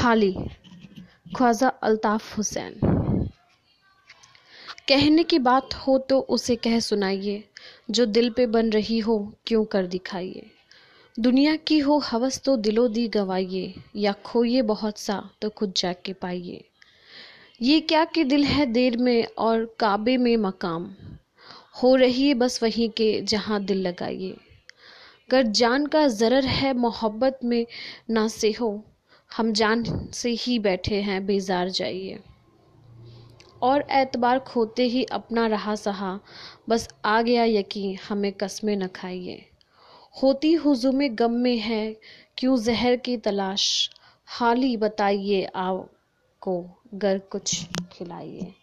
हाली ख्वाजा अल्ताफ़ हुसैन। कहने की बात हो तो उसे कह सुनाइए, जो दिल पे बन रही हो, क्यों कर दिखाइए। दुनिया की हो हवस तो दिलो दी गवाइए, या खोइए बहुत सा तो खुद जाके पाइए। ये क्या कि दिल है देर में और काबे में मकाम। हो रही है बस वहीं के जहाँ दिल लगाइए। अगर जान का ज़रर है मोहब्बत में ना से हो हम जान से ही बैठे हैं, बेजार जाइए। और एतबार खोते ही अपना रहा सहा, बस आ गया यकीन, हमें कसमें न खाइए। होती हुजू में गम में है, क्यों जहर की तलाश? हाली बताइए आओ को गर कुछ खिलाइए।